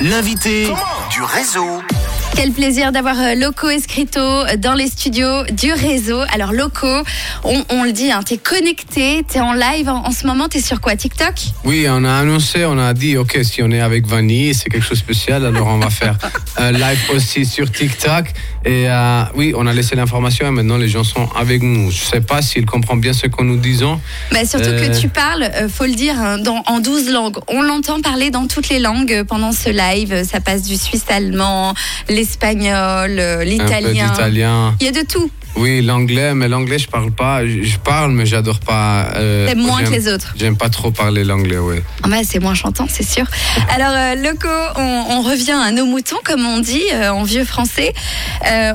L'invité du réseau. Quel plaisir d'avoir euh, Loco Escrito dans les studios du réseau. Alors Loco, on, on le dit, hein, t'es connecté, t'es en live en, en ce moment, t'es sur quoi TikTok? Oui, on a annoncé, on a dit, ok, si on est avec Vanille, c'est quelque chose de spécial, alors on va faire un live aussi sur TikTok. Et euh, oui, on a laissé l'information et maintenant les gens sont avec nous. Je sais pas s'ils comprennent bien ce que nous disons. bah, Surtout Euh. que tu parles, euh, faut le dire, hein, dans, en 12 langues. On l'entend parler dans toutes les langues euh, pendant ce live. Ça passe du suisse allemand, l'espagnol, euh, l'italien. Il y a de tout. Oui, l'anglais, mais l'anglais, je parle pas. Je parle, mais j'adore pas. euh, T'aimes moins que les autres. J'aime pas trop parler l'anglais, oui. Ah bah, c'est moins chantant, c'est sûr. Alors, euh, Loco, on, on revient à nos moutons, comme on dit euh, en vieux français.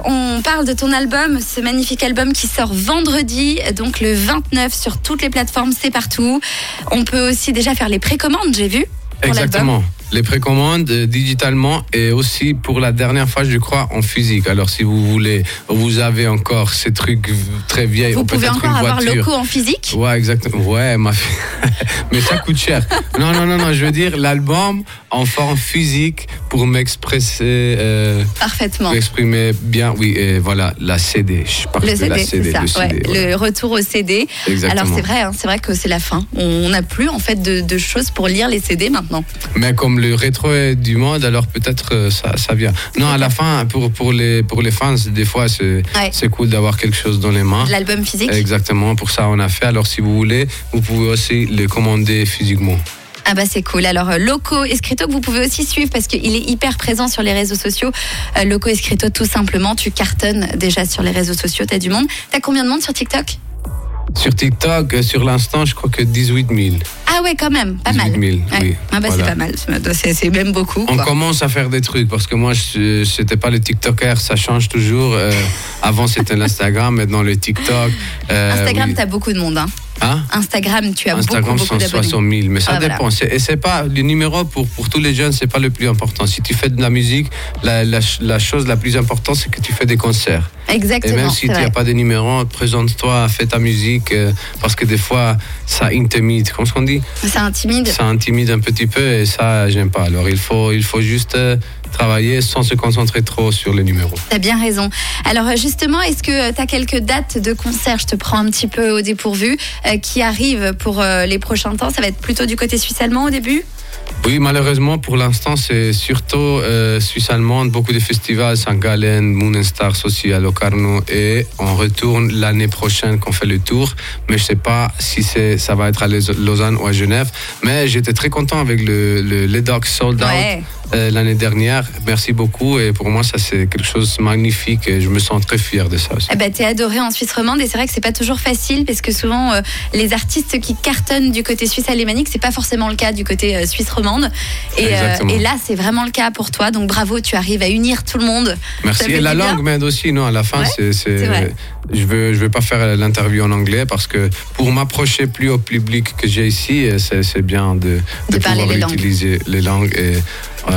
On parle de ton album, ce magnifique album qui sort vendredi, donc le 29 sur toutes les plateformes, c'est partout. On peut aussi déjà faire les précommandes, j'ai vu. Exactement. Les précommandes digitalement et aussi pour la dernière fois, je crois, en physique. Alors, si vous voulez, vous avez encore ces trucs très vieilles, Vous ou pouvez encore une avoir. Loco en physique? Ouais, exactement. Ouais, ma fille. Mais ça coûte cher. Non, non, non, non. Je veux dire l'album en forme physique pour m'exprimer, euh, Parfaitement. m'exprimer bien. Oui, et voilà, la CD. Je parle Le CD, CD. ça. le CD, ouais, voilà. Le retour au CD. Exactement. Alors c'est vrai, hein, c'est vrai que c'est la fin. On n'a plus en fait de, de choses pour lire les CD maintenant. Mais comme le rétro est du mode, alors peut-être euh, ça, ça vient. Non, à la fin, pour, pour, les, pour les fans, des fois, c'est Ouais. cool d'avoir quelque chose dans les mains. L'album physique. Exactement, pour ça on a fait. Alors si vous voulez, vous pouvez aussi les commander physiquement. Ah bah c'est cool. Alors euh, Loco Escrito que vous pouvez aussi suivre parce qu'il est hyper présent sur les réseaux sociaux. Euh, Loco Escrito tout simplement, tu cartonnes déjà sur les réseaux sociaux, t'as du monde. T'as combien de monde sur TikTok? Sur TikTok, sur l'instant, je crois que 18 000. Ouais quand même, pas 18 mal. 000, Ouais. oui. Ah bah Voilà. c'est pas mal, c'est même beaucoup. On quoi. commence à faire des trucs parce que moi, je c'était pas le TikToker, ça change toujours. Euh, avant, c'était l'Instagram, maintenant le TikTok. Euh, Instagram, oui. t'as beaucoup de monde. Hein. Hein Instagram, tu as Instagram, beaucoup, beaucoup d'abonnés. 160 000, mais ça Ah, dépend. Et c'est pas le numéro pour, pour tous les jeunes, c'est pas le plus important. Si tu fais de la musique, la, la, la chose la plus importante, c'est que tu fais des concerts. Et Exactement. même si tu n'as pas de numéro, présente-toi, fais ta musique, euh, parce que des fois, ça intimide. Comment est-ce qu'on dit Ça intimide. Ça intimide un petit peu et ça, j'aime pas. Alors, il faut, il faut juste euh, travailler sans se concentrer trop sur les numéros. T'as bien raison. Alors euh, justement, est-ce que tu as quelques dates de concert? Je te prends un petit peu au dépourvu euh, qui arrivent pour euh, les prochains temps? Ça va être plutôt du côté suisse-allemand au début? Oui, malheureusement, pour l'instant, c'est surtout euh, Suisse allemande, beaucoup de festivals, Saint-Gallen, Moon and Stars aussi à Locarno, et on retourne l'année prochaine qu'on fait le tour, mais je sais pas si c'est, ça va être à Lau- Lausanne ou à Genève, mais j'étais très content avec le, le Les Dogs Sold Out Ouais. Euh, l'année dernière. Merci beaucoup, et pour moi, ça c'est quelque chose de magnifique, et je me sens très fier de ça aussi. Eh ben, t'es adoré en Suisse romande et c'est vrai que c'est pas toujours facile parce que souvent euh, les artistes qui cartonnent du côté suisse alémanique, c'est pas forcément le cas du côté euh, suisse romande. Et, euh, là, c'est vraiment le cas pour toi. Donc bravo, tu arrives à unir tout le monde. Merci. Et la langue m'aide aussi, non, à la fin, Ouais, c'est, je veux, je veux pas faire l'interview en anglais parce que pour m'approcher plus au public que j'ai ici, c'est, bien de, De parler pouvoir les langues. utiliser les langues et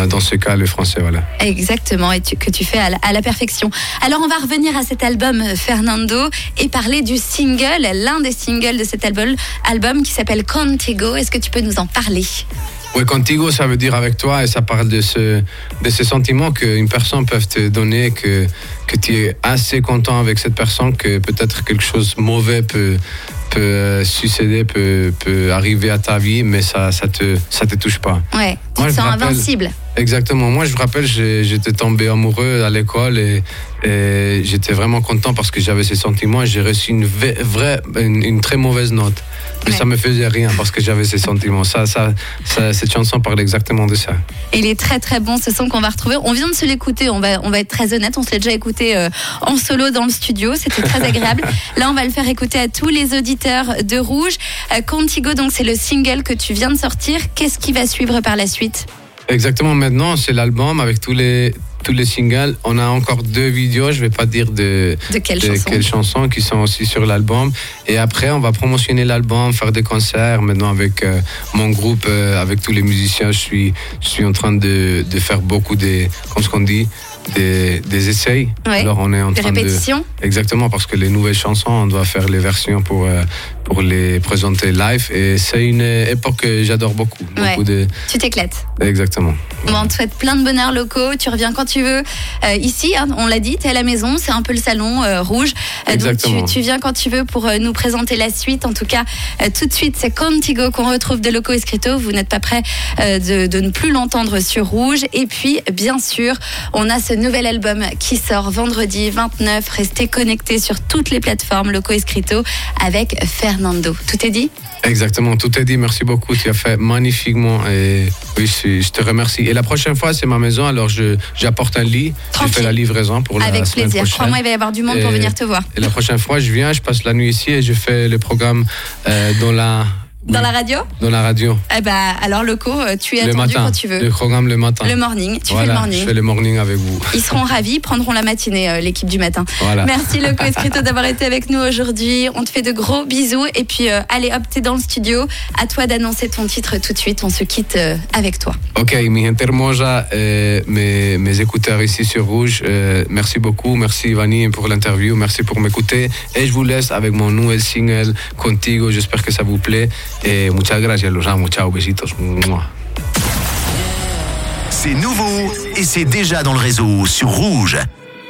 dans ce cas, le français, voilà. Exactement, et que tu fais à la, à la perfection. Alors on va revenir à cet album euh, Fernando et parler du single, l'un des singles de cet album, album qui s'appelle Contigo. Est-ce que tu peux nous en parler? Oui, contigo, ça veut dire avec toi et ça parle de ce, de ce sentiment qu'une personne peut te donner, que, que tu es assez content avec cette personne, que peut-être quelque chose de mauvais peut, peut euh, succéder, peut, peut arriver à ta vie, mais ça ça te, ça te touche pas. Ouais, tu Moi, te sens rappelle- invincible. Exactement. Moi, je me rappelle, j'ai- j'étais tombé amoureux à l'école et, et j'étais vraiment content parce que j'avais ces sentiments et j'ai reçu une vraie, une, une très mauvaise note. Mais Ouais. ça me faisait rien parce que j'avais ces sentiments. Ça, ça, ça- cette chanson parle exactement de ça. Il est très très bon ce son qu'on va retrouver. On vient de se l'écouter, on va, on va être très honnête, on se l'est déjà écouté euh, en solo dans le studio, c'était très agréable. Là on va le faire écouter à tous les auditeurs de Rouge. Euh, Contigo, donc c'est le single que tu viens de sortir. Qu'est-ce qui va suivre par la suite? Exactement. Maintenant, c'est l'album avec tous les tous les singles. On a encore deux vidéos. Je vais pas dire de De quelle de chanson quelles chansons qui sont aussi sur l'album. Et après, on va promotionner l'album, faire des concerts. Maintenant, avec euh, mon groupe, euh, avec tous les musiciens, je suis, je suis en train de, de faire beaucoup de, comme ce qu'on dit, des, des essais. Ouais. Alors on est en Des train de répétitions exactement parce que les nouvelles chansons, on doit faire les versions pour euh, pour les présenter live et c'est une époque que j'adore beaucoup. Ouais. Beaucoup de Tu t'éclates. exactement. Bon, on te souhaite plein de bonheur locaux. Tu reviens quand tu veux. Euh, ici, hein, on l'a dit, tu es à la maison. C'est un peu le salon euh, rouge. Donc, Exactement. tu, tu viens quand tu veux pour nous présenter la suite. En tout cas, tout de suite, c'est Contigo qu'on retrouve de Loco Escrito. Vous n'êtes pas prêt de, de ne plus l'entendre sur rouge. Et puis, bien sûr, on a ce nouvel album qui sort vendredi 29. Restez connectés sur toutes les plateformes Loco Escrito avec Fernando. Tout est dit? Exactement, tout est dit. Merci beaucoup. Tu as fait magnifiquement et oui, je, te remercie. Et la prochaine fois, c'est ma maison, alors j'apporte un lit. Je fais la livraison pour la Avec semaine plaisir. Crois-moi, il va y avoir du monde pour venir te voir. Et la prochaine fois, je viens, je passe la nuit ici et je fais le programme euh, dans la Dans la radio dans la radio. Eh ben, alors, Loco, euh, tu es le attendu matin. quand tu veux. Le programme le matin. Le morning, tu voilà, fais le morning. Je fais le morning avec vous. Ils seront ravis, ils prendront la matinée, euh, l'équipe du matin. Voilà. Merci Loco Escrito d'avoir été avec nous aujourd'hui. On te fait de gros bisous. Et puis, euh, allez hop, t'es dans le studio. À toi d'annoncer ton titre tout de suite. On se quitte euh, avec toi. Ok, mi gente hermosa, mes, mes écouteurs ici sur Rouge, merci beaucoup, merci Vanny pour l'interview, merci pour m'écouter. Et je vous laisse avec mon nouvel single, Contigo, j'espère que ça vous plaît. Et muchas gracias, los amo, ciao, besitos. C'est nouveau et c'est déjà dans le réseau sur Rouge.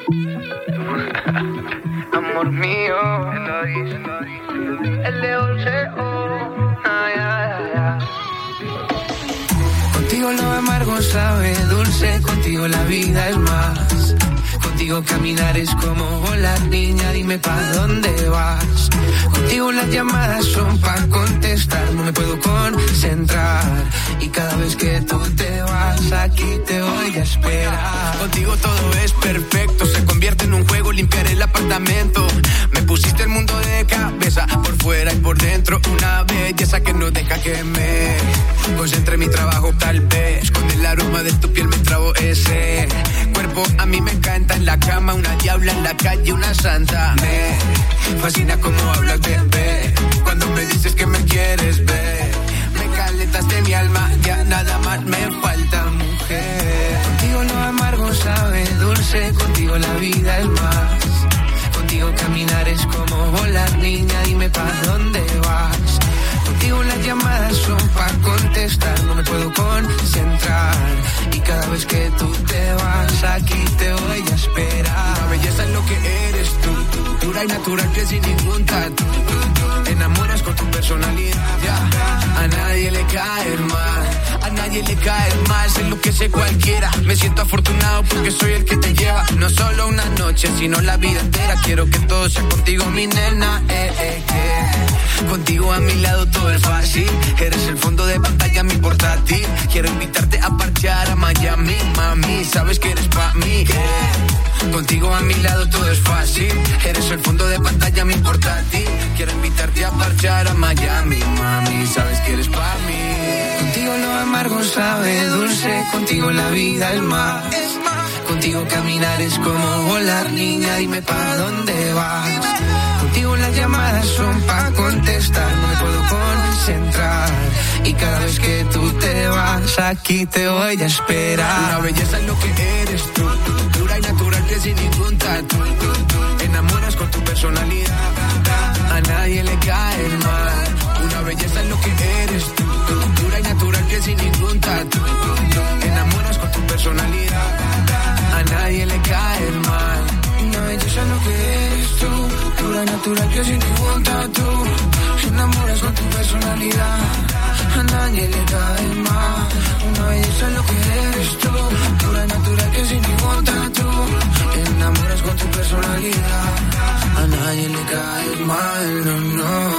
amor mío. Contigo lo amargo sabe dulce, contigo la vida es más. Contigo caminar es como volar, niña, dime pa' dónde vas. Contigo las llamadas son pa' contestar, no me puedo concentrar. Y cada vez que tú te vas, aquí te voy a esperar. Contigo todo es perfecto, se convierte en un juego limpiar el apartamento. Pusiste el mundo de cabeza, por fuera y por dentro, una belleza que no deja que me concentre en mi trabajo tal vez. Con el aroma de tu piel me trabo ese cuerpo, a mí me encanta en la cama, una diabla en la calle, una santa. Me fascina como hablas, bebé, cuando me dices que me quieres ver. Me calentas de mi alma, ya nada más me falta, mujer. Contigo lo amargo sabe dulce, contigo la vida es más. Contigo caminar es como volar, niña, dime pa' dónde vas. Contigo las llamadas son pa' contestar, no me puedo concentrar. Y cada vez que tú te vas, aquí te voy a esperar. La belleza es lo que eres tú, dura y natural que sin ningún tatu. Enamoras con tu personalidad, ya. A nadie le cae mal, a nadie le cae mal, sé lo que sé cualquiera. Me siento afortunado porque soy el que te lleva, no solo una noche, sino la vida entera. Quiero que todo sea contigo, mi nena, eh, eh, eh. Contigo a mi lado todo es fácil, eres el fondo de pantalla, mi portátil. Quiero invitarte a parchear a Miami, mami, sabes que eres pa' mí, eh. Contigo a mi lado todo es fácil, eres el fondo de pantalla, mi portátil. Quiero invitarte a parchear a Miami, mami, sabes que eres pa' mí. Contigo lo amargo sabe dulce, contigo la vida es más. Contigo caminar es como volar, niña, dime pa' dónde vas. Contigo las llamadas son pa' contestar, no me puedo concentrar. Y cada vez que tú te vas, aquí te voy a esperar. La belleza es lo que eres tú, sin ningún tatu. Enamoras con tu personalidad, a nadie le cae mal. Una belleza es lo que eres tú, dura y natural que sin ningún tatu. Enamoras con tu personalidad, a nadie le cae mal. Una belleza es lo que eres tú, dura y natural que sin ningún tatu. Enamoras con tu personalidad, a nadie le Mañana caes mal, no, no.